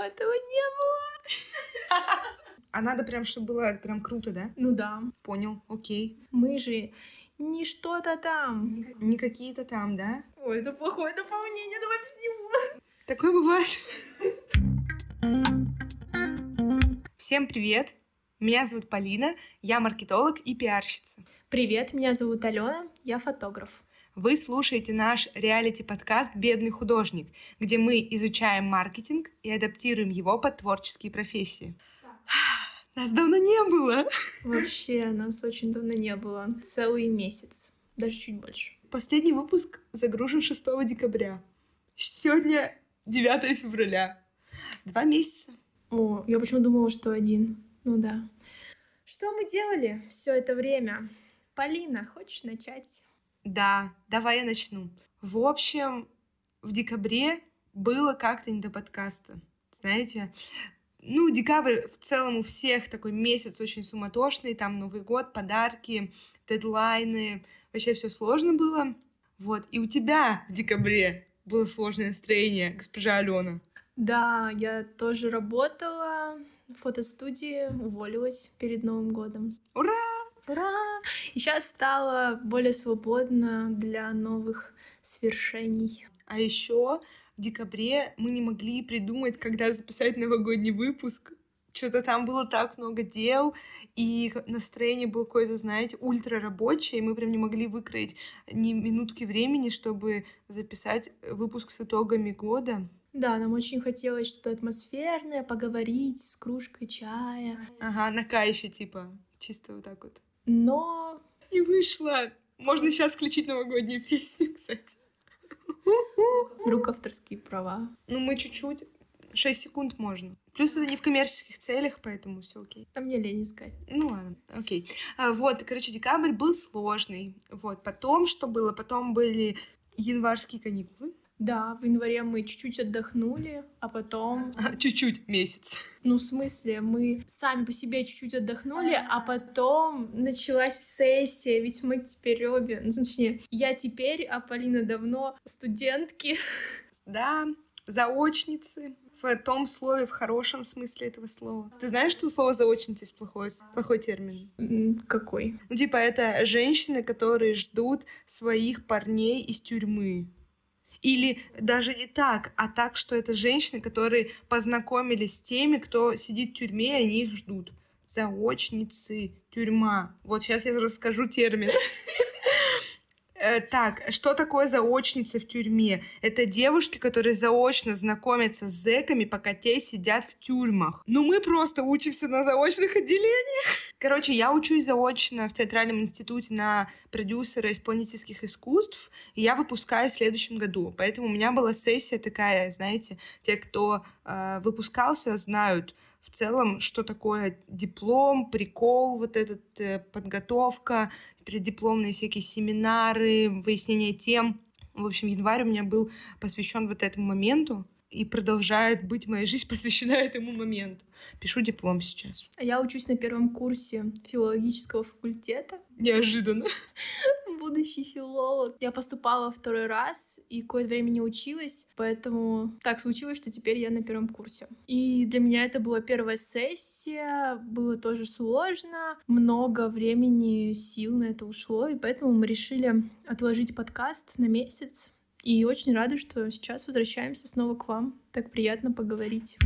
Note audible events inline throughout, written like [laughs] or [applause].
этого не было. [laughs] А надо прям, чтобы было прям круто, да? Ну да. Понял, окей. Мы же не что-то там. Не какие-то там, да? Ой, это плохое дополнение, давай без него. Такое бывает. Всем привет! Меня зовут Полина, я маркетолог и пиарщица. Привет, меня зовут Алена, я фотограф. Вы слушаете наш реалити-подкаст «Бедный художник», где мы изучаем маркетинг и адаптируем его под творческие профессии. Нас давно не было. Вообще, нас очень давно не было. Целый месяц, даже чуть больше. Последний выпуск загружен 6 декабря. Сегодня 9 февраля. Два месяца. О, я почему думала, что один. Ну да. Что мы делали все это время? Полина, хочешь начать? Да, давай я начну. В общем, в декабре было как-то не до подкаста. Знаете, ну, декабрь в целом у всех такой месяц очень суматошный, там Новый год, подарки, дедлайны, вообще все сложно было. Вот, и у тебя в декабре было сложное настроение, госпожа Алена. Да, я тоже работала в фотостудии, уволилась перед Новым годом. Ура! Ура! И сейчас стало более свободно для новых свершений. А еще в декабре мы не могли придумать, когда записать новогодний выпуск. Что-то там было так много дел, и настроение было какое-то, знаете, ультра рабочее, и мы прям не могли выкроить ни минутки времени, чтобы записать выпуск с итогами года. Да, нам очень хотелось что-то атмосферное, поговорить с кружкой чая. Ага, на кайфе, типа, чисто вот так вот. Но... Не вышло. Можно сейчас включить новогоднюю песню, кстати. Вдруг авторские права. Ну, мы чуть-чуть. 6 секунд можно. Плюс это не в коммерческих целях, поэтому все окей. Там мне лень искать. Ну ладно, окей. А, вот, короче, декабрь был сложный. Вот, потом что было? Потом были январские каникулы. Да, в январе мы чуть-чуть отдохнули, а потом... [laughs] Чуть-чуть, месяц. Ну, в смысле, мы сами по себе чуть-чуть отдохнули, а потом началась сессия, ведь мы теперь обе, ну, точнее, я теперь, а Полина давно студентки. [laughs] Да, заочницы, в том слове, в хорошем смысле этого слова. Ты знаешь, что у слова заочница есть плохой, плохой термин? Какой? Ну, типа, это женщины, которые ждут своих парней из тюрьмы. Или даже не так, а так, что это женщины, которые познакомились с теми, кто сидит в тюрьме, и они их ждут. Заочницы, тюрьма. Вот сейчас я расскажу термин. [laughs] Э, так, что такое заочницы в тюрьме? Это девушки, которые заочно знакомятся с зэками, пока те сидят в тюрьмах. Ну, мы просто учимся на заочных отделениях. [laughs] Короче, я учусь заочно в театральном институте на продюсера исполнительских искусств, и я выпускаю в следующем году. Поэтому у меня была сессия такая, знаете, те, кто э, выпускался, знают, в целом, что такое диплом, прикол, вот этот э, подготовка, преддипломные всякие семинары, выяснение тем. В общем, январь у меня был посвящен вот этому моменту и продолжает быть моя жизнь [laughs] посвящена этому моменту. Пишу диплом сейчас. А я учусь на первом курсе филологического факультета. Неожиданно. [laughs] Будущий филолог. Я поступала второй раз и какое-то время не училась, поэтому так случилось, что теперь я на первом курсе. И для меня это была первая сессия, было тоже сложно, много времени, сил на это ушло, и поэтому мы решили отложить подкаст на месяц, и очень рада, что сейчас возвращаемся снова к вам. Так приятно поговорить.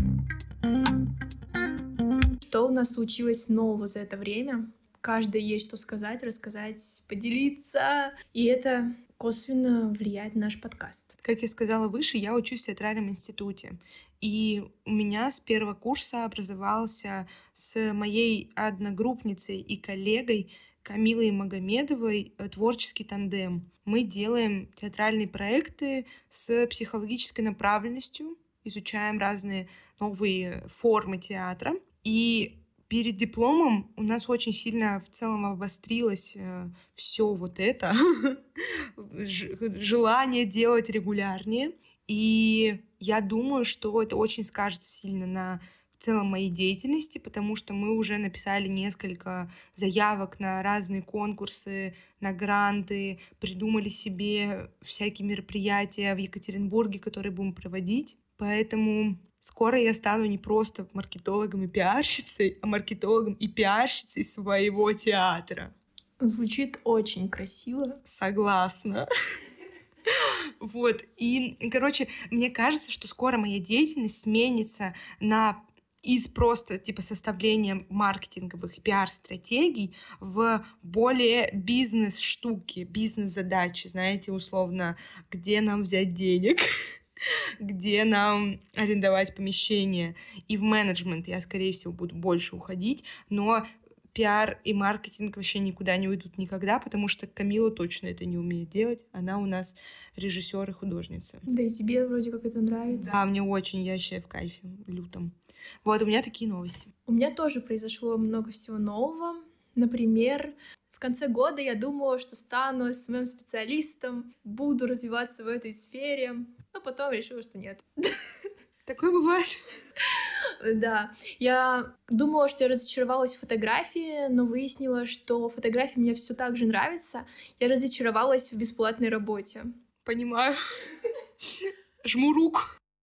Что у нас случилось нового за это время? Каждый есть что сказать, рассказать, поделиться. И это косвенно влияет на наш подкаст. Как я сказала выше, я учусь в театральном институте. И у меня с первого курса образовался с моей одногруппницей и коллегой Камилой Магомедовой э, творческий тандем. Мы делаем театральные проекты с психологической направленностью, изучаем разные новые формы театра. И перед дипломом у нас очень сильно в целом обострилось э, все вот это, [laughs] желание делать регулярнее. И я думаю, что это очень скажется сильно на целом моей деятельности, потому что мы уже написали несколько заявок на разные конкурсы, на гранты, придумали себе всякие мероприятия в Екатеринбурге, которые будем проводить. Поэтому скоро я стану не просто маркетологом и пиарщицей, а маркетологом и пиарщицей своего театра. Звучит очень красиво. Согласна. [laughs] Вот, и, короче, мне кажется, что скоро моя деятельность сменится на из просто типа составления маркетинговых пиар-стратегий в более бизнес-штуки, бизнес-задачи, знаете, условно, где нам взять денег, [laughs] где нам арендовать помещение. И в менеджмент я, скорее всего, буду больше уходить, но пиар и маркетинг вообще никуда не уйдут никогда, потому что Камила точно это не умеет делать. Она у нас режиссер и художница. Да и тебе вроде как это нравится. Да, мне очень, я вообще в кайфе, лютом. Вот, у меня такие новости. У меня тоже произошло много всего нового. Например, в конце года я думала, что стану СММ-специалистом, буду развиваться в этой сфере, но потом решила, что нет. Такое бывает. Да, я думала, что я разочаровалась в фотографии, но выяснила, что фотографии мне все так же нравится. Я разочаровалась в бесплатной работе. Понимаю. Жму руку.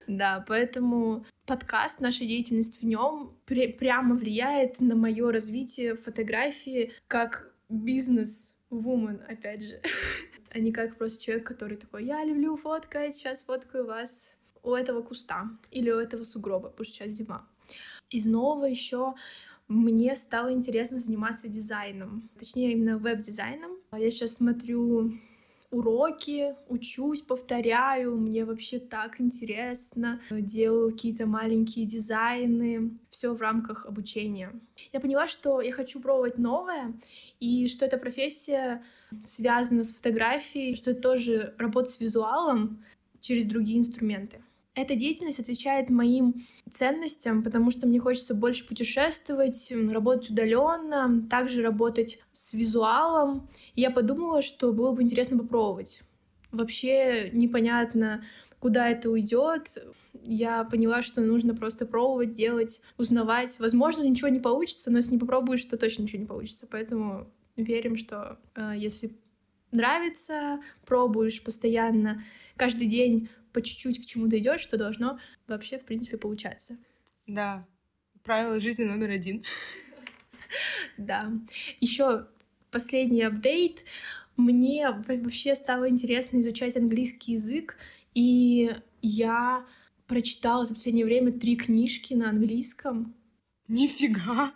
Да, поэтому подкаст, наша деятельность в нем пр- прямо влияет на мое развитие фотографии как бизнес-вумен, опять же, [laughs] а не как просто человек, который такой, я люблю фоткать, сейчас фоткаю вас у этого куста или у этого сугроба, потому что сейчас зима. Из нового еще мне стало интересно заниматься дизайном, точнее именно веб-дизайном. Я сейчас смотрю уроки, учусь, повторяю, мне вообще так интересно, делаю какие-то маленькие дизайны, все в рамках обучения. Я поняла, что я хочу пробовать новое, и что эта профессия связана с фотографией, что это тоже работа с визуалом через другие инструменты. Эта деятельность отвечает моим ценностям, потому что мне хочется больше путешествовать, работать удаленно, также работать с визуалом. И я подумала, что было бы интересно попробовать. Вообще непонятно, куда это уйдет. Я поняла, что нужно просто пробовать, делать, узнавать. Возможно, ничего не получится, но если не попробуешь, то точно ничего не получится. Поэтому верим, что э, если нравится, пробуешь постоянно, каждый день по чуть-чуть к чему-то идешь, что должно вообще, в принципе, получаться. Да, правило жизни номер один. Да. Еще последний апдейт. Мне вообще стало интересно изучать английский язык, и я прочитала за последнее время три книжки на английском. Нифига!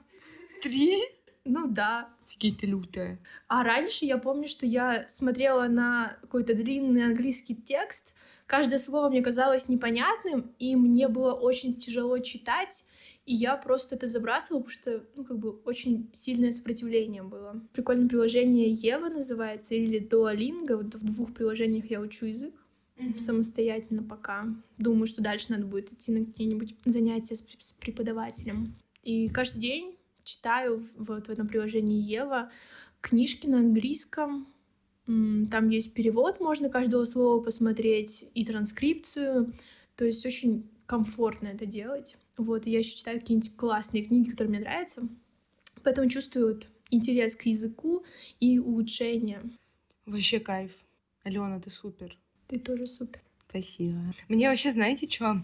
Три? Ну да. Ты лютая. А раньше я помню, что я смотрела на какой-то длинный английский текст, каждое слово мне казалось непонятным, и мне было очень тяжело читать, и я просто это забрасывала, потому что, ну, как бы, очень сильное сопротивление было. Прикольное приложение Ева называется, или Duolingo. Вот в двух приложениях я учу язык mm-hmm. самостоятельно пока. Думаю, что дальше надо будет идти на какие-нибудь занятия с, с преподавателем. И каждый день читаю вот в этом приложении Ева книжки на английском, там есть перевод, можно каждого слова посмотреть, и транскрипцию. То есть очень комфортно это делать. Вот, и я еще читаю какие-нибудь классные книги, которые мне нравятся. Поэтому чувствую вот интерес к языку и улучшение. Вообще кайф. Алена, ты супер. Ты тоже супер. Спасибо. Мне вообще, знаете, что?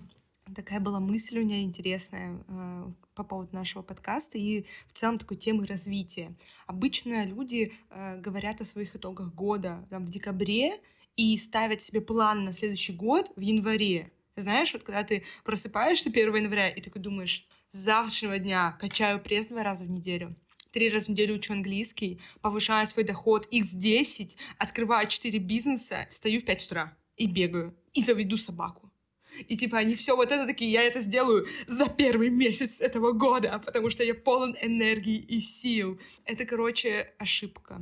Такая была мысль у меня интересная э, по поводу нашего подкаста и в целом такой темы развития. Обычно люди э, говорят о своих итогах года там, в декабре и ставят себе план на следующий год в январе. Знаешь, вот когда ты просыпаешься 1 января и такой думаешь, с завтрашнего дня качаю пресс два раза в неделю, три раза в неделю учу английский, повышаю свой доход x10, открываю 4 бизнеса, встаю в 5 утра и бегаю, и заведу собаку. И типа они все вот это такие, я это сделаю за первый месяц этого года, потому что я полон энергии и сил. Это, короче, ошибка.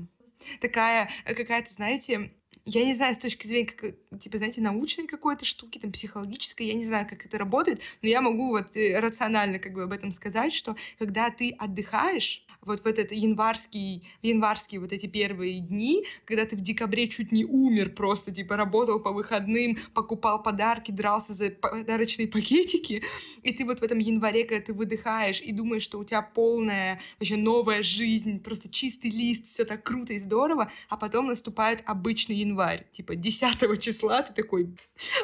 Такая какая-то, знаете, я не знаю, с точки зрения, как, типа, знаете, научной какой-то штуки, там, психологической, я не знаю, как это работает, но я могу вот э, рационально как бы об этом сказать, что когда ты отдыхаешь, вот в этот январский, январские вот эти первые дни, когда ты в декабре чуть не умер просто, типа работал по выходным, покупал подарки, дрался за подарочные пакетики, и ты вот в этом январе, когда ты выдыхаешь и думаешь, что у тебя полная вообще новая жизнь, просто чистый лист, все так круто и здорово, а потом наступает обычный январь, типа 10 числа ты такой,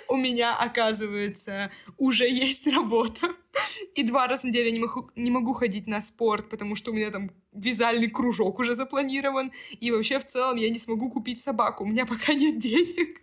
у меня, оказывается, уже есть работа, и два раза в неделю не могу, не могу ходить на спорт, потому что у меня там вязальный кружок уже запланирован. И вообще в целом я не смогу купить собаку. У меня пока нет денег.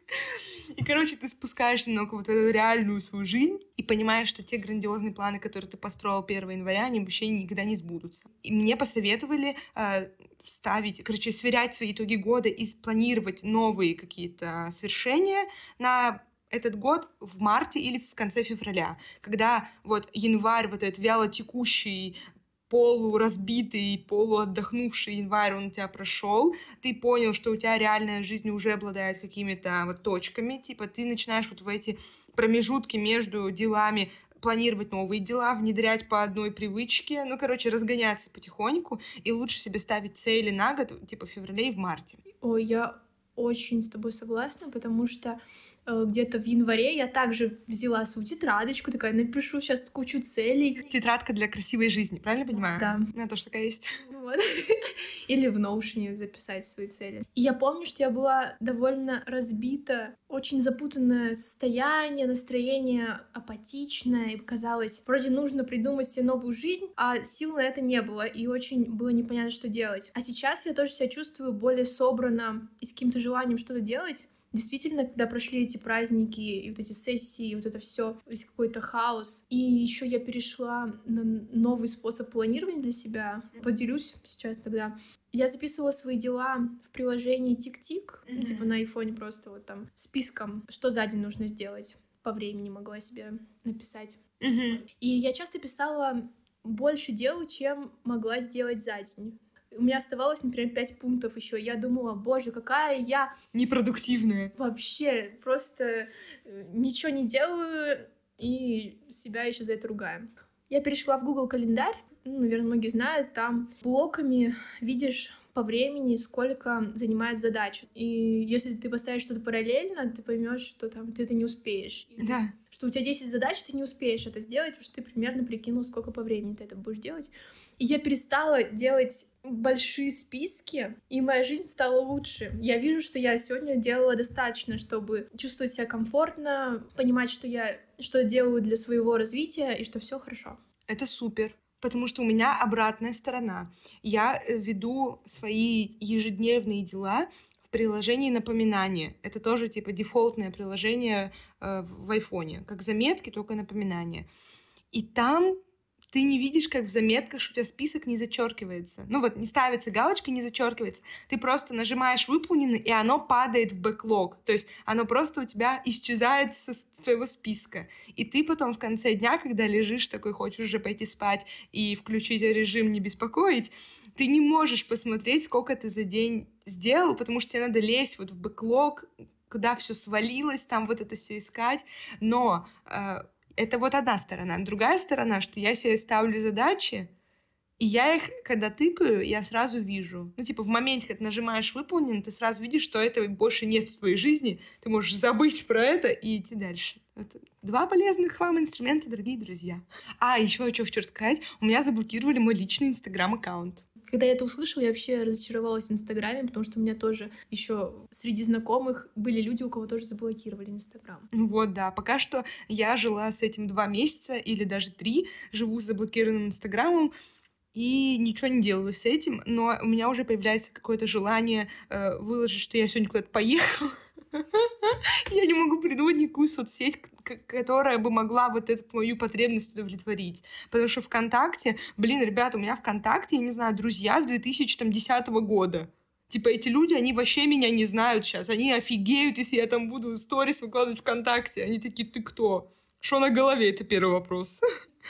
И, короче, ты спускаешься немного вот эту реальную свою жизнь и понимаешь, что те грандиозные планы, которые ты построил 1 января, они вообще никогда не сбудутся. И мне посоветовали э, ставить, короче, сверять свои итоги года и спланировать новые какие-то свершения на этот год в марте или в конце февраля, когда вот январь, вот этот вяло текущий полуразбитый, полуотдохнувший январь, он у тебя прошел, ты понял, что у тебя реальная жизнь уже обладает какими-то вот точками, типа ты начинаешь вот в эти промежутки между делами планировать новые дела, внедрять по одной привычке, ну, короче, разгоняться потихоньку, и лучше себе ставить цели на год, типа в феврале и в марте. Ой, я очень с тобой согласна, потому что где-то в январе я также взяла свою тетрадочку, такая, напишу сейчас кучу целей. Тетрадка для красивой жизни, правильно понимаю? Да. Меня тоже такая есть. Вот. [laughs] Или в Notion записать свои цели. И я помню, что я была довольно разбита, очень запутанное состояние, настроение апатичное, и казалось, вроде нужно придумать себе новую жизнь, а сил на это не было, и очень было непонятно, что делать. А сейчас я тоже себя чувствую более собрано и с каким-то желанием что-то делать, Действительно, когда прошли эти праздники и вот эти сессии, и вот это все, весь какой-то хаос. И еще я перешла на новый способ планирования для себя. Поделюсь сейчас тогда. Я записывала свои дела в приложении Тик-Тик, mm-hmm. типа на айфоне просто вот там списком, что за день нужно сделать. По времени могла себе написать. Mm-hmm. И я часто писала больше дел, чем могла сделать за день у меня оставалось, например, пять пунктов еще. Я думала, боже, какая я... Непродуктивная. Вообще, просто э, ничего не делаю и себя еще за это ругаю. Я перешла в Google календарь, ну, наверное, многие знают, там блоками видишь по времени, сколько занимает задача. И если ты поставишь что-то параллельно, ты поймешь, что там ты это не успеешь. Да. Что у тебя 10 задач, ты не успеешь это сделать, потому что ты примерно прикинул, сколько по времени ты это будешь делать. И я перестала делать большие списки, и моя жизнь стала лучше. Я вижу, что я сегодня делала достаточно, чтобы чувствовать себя комфортно, понимать, что я что делаю для своего развития и что все хорошо. Это супер потому что у меня обратная сторона. Я э, веду свои ежедневные дела в приложении напоминания. Это тоже типа дефолтное приложение э, в айфоне, как заметки, только напоминания. И там ты не видишь, как в заметках, что у тебя список не зачеркивается. Ну вот, не ставится галочка, не зачеркивается. Ты просто нажимаешь выполнено, и оно падает в бэклог. То есть оно просто у тебя исчезает со твоего списка. И ты потом в конце дня, когда лежишь такой, хочешь уже пойти спать и включить режим не беспокоить, ты не можешь посмотреть, сколько ты за день сделал, потому что тебе надо лезть вот в бэклог, куда все свалилось, там вот это все искать. Но э, это вот одна сторона. Другая сторона, что я себе ставлю задачи, и я их, когда тыкаю, я сразу вижу. Ну, типа, в моменте, когда нажимаешь «выполнен», ты сразу видишь, что этого больше нет в твоей жизни. Ты можешь забыть про это и идти дальше. Это два полезных вам инструмента, дорогие друзья. А, еще что хочу сказать. У меня заблокировали мой личный инстаграм-аккаунт. Когда я это услышала, я вообще разочаровалась в Инстаграме, потому что у меня тоже еще среди знакомых были люди, у кого тоже заблокировали Инстаграм. Вот, да. Пока что я жила с этим два месяца или даже три, живу с заблокированным Инстаграмом, и ничего не делаю с этим, но у меня уже появляется какое-то желание э, выложить, что я сегодня куда-то поехала. Я не могу придумать никакую соцсеть, которая бы могла вот эту мою потребность удовлетворить. Потому что ВКонтакте, блин, ребята, у меня ВКонтакте, я не знаю, друзья с 2010 года. Типа эти люди, они вообще меня не знают сейчас. Они офигеют, если я там буду сторис выкладывать ВКонтакте. Они такие, ты кто? Что на голове? Это первый вопрос.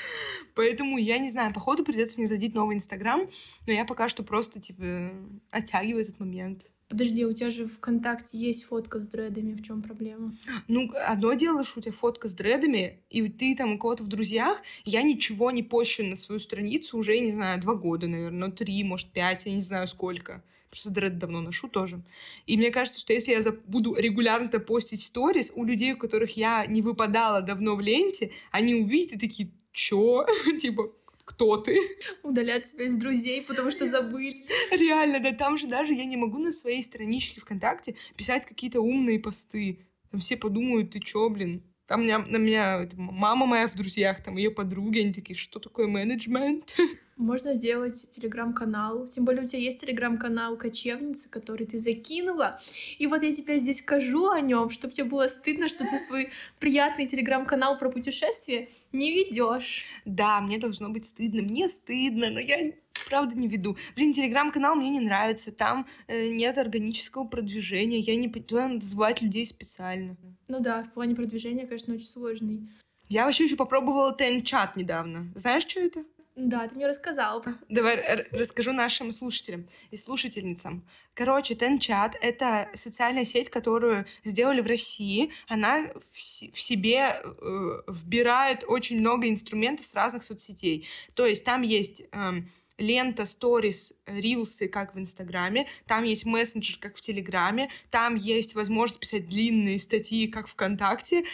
[laughs] Поэтому я не знаю, походу придется мне заводить новый Инстаграм, но я пока что просто, типа, оттягиваю этот момент. Подожди, у тебя же ВКонтакте есть фотка с дредами, в чем проблема? Ну, одно дело, что у тебя фотка с дредами, и ты там у кого-то в друзьях, я ничего не пощу на свою страницу уже, не знаю, два года, наверное, ну, три, может, пять, я не знаю сколько. Просто дред давно ношу тоже. И мне кажется, что если я буду регулярно постить сторис, у людей, у которых я не выпадала давно в ленте, они увидят и такие, чё? [laughs] типа, кто ты. Удалять себя из друзей, потому что забыли. Реально, да, там же даже я не могу на своей страничке ВКонтакте писать какие-то умные посты. Там все подумают, ты чё, блин? Там меня, на меня мама моя в друзьях, там ее подруги, они такие, что такое менеджмент? [laughs] Можно сделать телеграм-канал. Тем более у тебя есть телеграм-канал кочевницы, который ты закинула. И вот я теперь здесь скажу о нем, чтобы тебе было стыдно, что ты свой приятный телеграм-канал про путешествие не ведешь. Да, мне должно быть стыдно. Мне стыдно, но я правда не веду. Блин, телеграм-канал мне не нравится. Там э, нет органического продвижения. Я не туда надо звать людей специально. Ну да, в плане продвижения, конечно, очень сложный. Я вообще еще попробовала Тен-чат недавно. Знаешь, что это? Да, ты мне рассказал. Давай расскажу нашим слушателям и слушательницам. Короче, Тенчат — это социальная сеть, которую сделали в России. Она в, в себе э, вбирает очень много инструментов с разных соцсетей. То есть там есть... Э, лента, сторис, рилсы, как в Инстаграме, там есть мессенджер, как в Телеграме, там есть возможность писать длинные статьи, как ВКонтакте,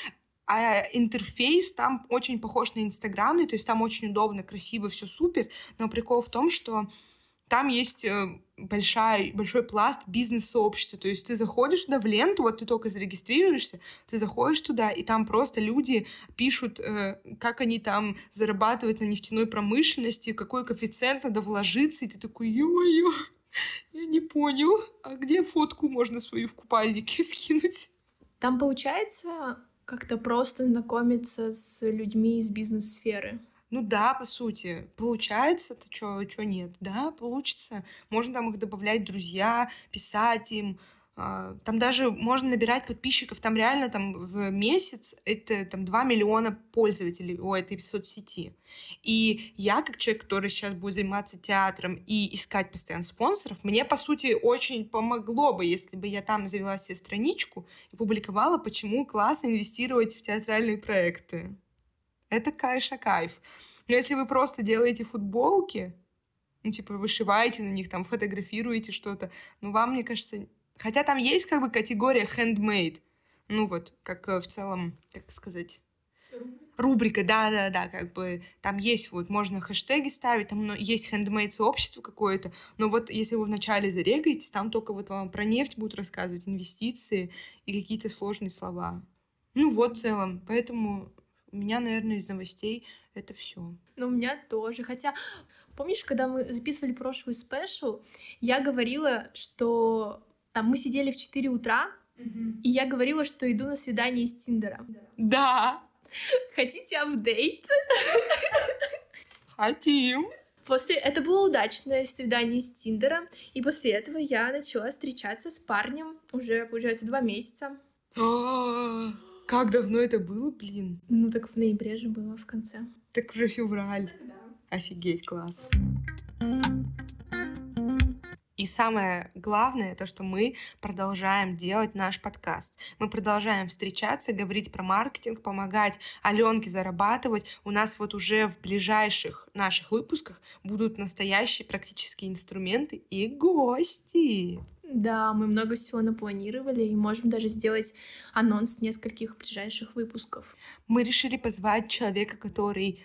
а интерфейс там очень похож на инстаграмный, то есть там очень удобно, красиво, все супер, но прикол в том, что там есть э, большая, большой пласт бизнес-сообщества. То есть ты заходишь туда в ленту, вот ты только зарегистрируешься, ты заходишь туда, и там просто люди пишут, э, как они там зарабатывают на нефтяной промышленности, какой коэффициент надо вложиться, и ты такой, ё-моё, [laughs] я не понял, а где фотку можно свою в купальнике [laughs] скинуть? Там, получается, как-то просто знакомиться с людьми из бизнес-сферы. Ну да, по сути. Получается, то чё, чё нет? Да, получится. Можно там их добавлять друзья, писать им, там даже можно набирать подписчиков, там реально там в месяц это там 2 миллиона пользователей у этой соцсети. И я, как человек, который сейчас будет заниматься театром и искать постоянно спонсоров, мне, по сути, очень помогло бы, если бы я там завела себе страничку и публиковала, почему классно инвестировать в театральные проекты. Это, конечно, кайф. Но если вы просто делаете футболки, ну, типа, вышиваете на них, там, фотографируете что-то, ну, вам, мне кажется, Хотя там есть как бы категория handmade. Ну вот, как э, в целом, как сказать... Рубрика, да-да-да, как бы там есть вот, можно хэштеги ставить, там есть handmade сообщество какое-то, но вот если вы вначале зарегаетесь, там только вот вам про нефть будут рассказывать, инвестиции и какие-то сложные слова. Ну вот в целом, поэтому у меня, наверное, из новостей это все. Ну, у меня тоже. Хотя, помнишь, когда мы записывали прошлый special, я говорила, что там мы сидели в 4 утра, угу. и я говорила, что иду на свидание из Тиндера. Да. Хотите update? Хотим. После это было удачное свидание из Тиндера, и после этого я начала встречаться с парнем уже, получается, два месяца. А, как давно это было, блин? Ну так в ноябре же было в конце. Так уже февраль. Офигеть, класс. И самое главное, то, что мы продолжаем делать наш подкаст. Мы продолжаем встречаться, говорить про маркетинг, помогать Аленке зарабатывать. У нас вот уже в ближайших наших выпусках будут настоящие практические инструменты и гости. Да, мы много всего напланировали и можем даже сделать анонс нескольких ближайших выпусков. Мы решили позвать человека, который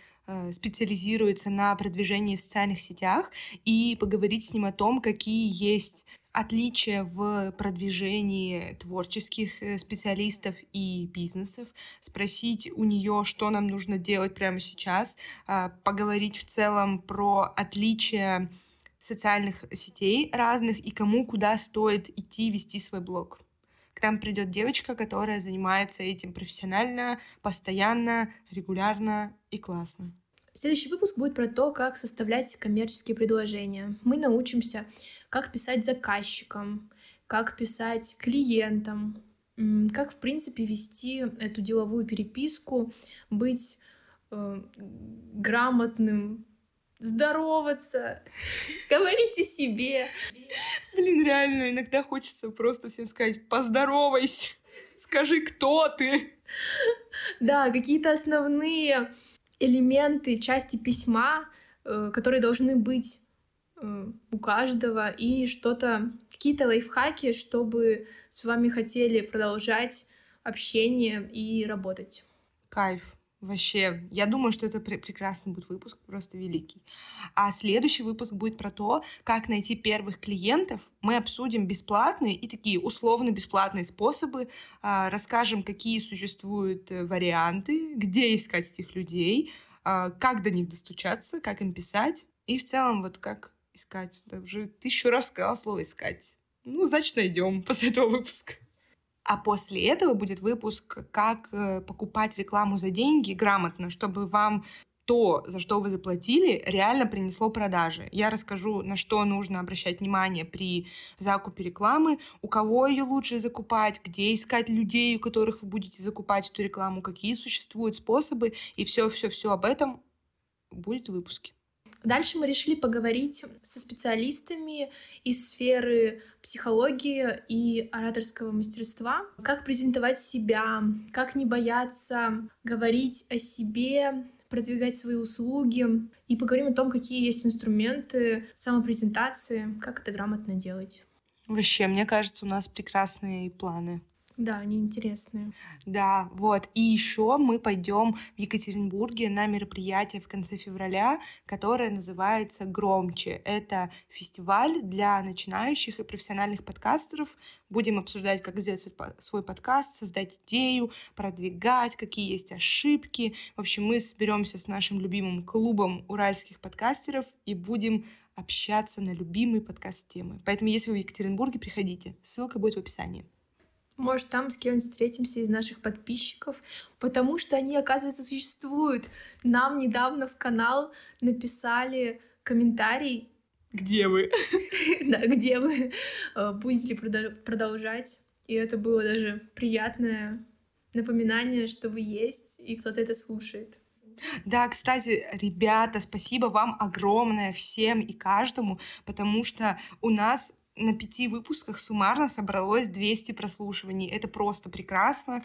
специализируется на продвижении в социальных сетях и поговорить с ним о том, какие есть отличия в продвижении творческих э, специалистов и бизнесов, спросить у нее, что нам нужно делать прямо сейчас, а, поговорить в целом про отличия социальных сетей разных и кому куда стоит идти вести свой блог. К нам придет девочка, которая занимается этим профессионально, постоянно, регулярно и классно. Следующий выпуск будет про то, как составлять коммерческие предложения. Мы научимся, как писать заказчикам, как писать клиентам, как, в принципе, вести эту деловую переписку, быть э, грамотным здороваться, [laughs] говорите себе. Блин, реально, иногда хочется просто всем сказать «поздоровайся», скажи, кто ты. Да, какие-то основные элементы части письма, э, которые должны быть э, у каждого, и что-то, какие-то лайфхаки, чтобы с вами хотели продолжать общение и работать. Кайф. Вообще, я думаю, что это пр- прекрасный будет выпуск, просто великий. А следующий выпуск будет про то, как найти первых клиентов. Мы обсудим бесплатные и такие условно-бесплатные способы, а, расскажем, какие существуют э, варианты, где искать этих людей, а, как до них достучаться, как им писать. И в целом, вот как искать. Да, уже тысячу раз сказала слово «искать». Ну, значит, найдем [laughs] после этого выпуска. А после этого будет выпуск, как э, покупать рекламу за деньги грамотно, чтобы вам то, за что вы заплатили, реально принесло продажи. Я расскажу, на что нужно обращать внимание при закупе рекламы, у кого ее лучше закупать, где искать людей, у которых вы будете закупать эту рекламу, какие существуют способы, и все-все-все об этом будет в выпуске. Дальше мы решили поговорить со специалистами из сферы психологии и ораторского мастерства. Как презентовать себя, как не бояться говорить о себе, продвигать свои услуги. И поговорим о том, какие есть инструменты самопрезентации, как это грамотно делать. Вообще, мне кажется, у нас прекрасные планы. Да, они интересные. Да, вот. И еще мы пойдем в Екатеринбурге на мероприятие в конце февраля, которое называется «Громче». Это фестиваль для начинающих и профессиональных подкастеров. Будем обсуждать, как сделать свой подкаст, создать идею, продвигать, какие есть ошибки. В общем, мы соберемся с нашим любимым клубом уральских подкастеров и будем общаться на любимые подкаст-темы. Поэтому, если вы в Екатеринбурге, приходите. Ссылка будет в описании. Может, там с кем-нибудь встретимся из наших подписчиков, потому что они, оказывается, существуют. Нам недавно в канал написали комментарий. Где вы? [laughs] Да, где вы э, будете продолжать. И это было даже приятное напоминание, что вы есть, и кто-то это слушает. Да, кстати, ребята, спасибо вам огромное всем и каждому, потому что у нас на пяти выпусках суммарно собралось 200 прослушиваний. Это просто прекрасно.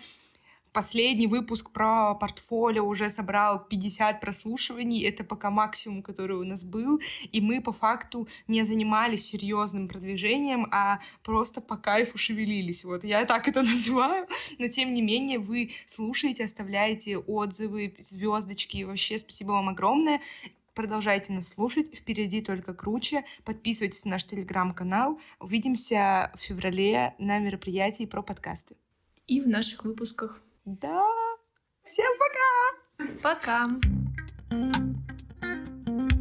Последний выпуск про портфолио уже собрал 50 прослушиваний. Это пока максимум, который у нас был. И мы по факту не занимались серьезным продвижением, а просто по кайфу шевелились. Вот я так это [laughs] называю. Но тем не менее вы слушаете, оставляете отзывы, звездочки. Вообще спасибо вам огромное. Продолжайте нас слушать. Впереди только круче. Подписывайтесь на наш телеграм-канал. Увидимся в феврале на мероприятии про подкасты. И в наших выпусках. Да. Всем пока! Пока!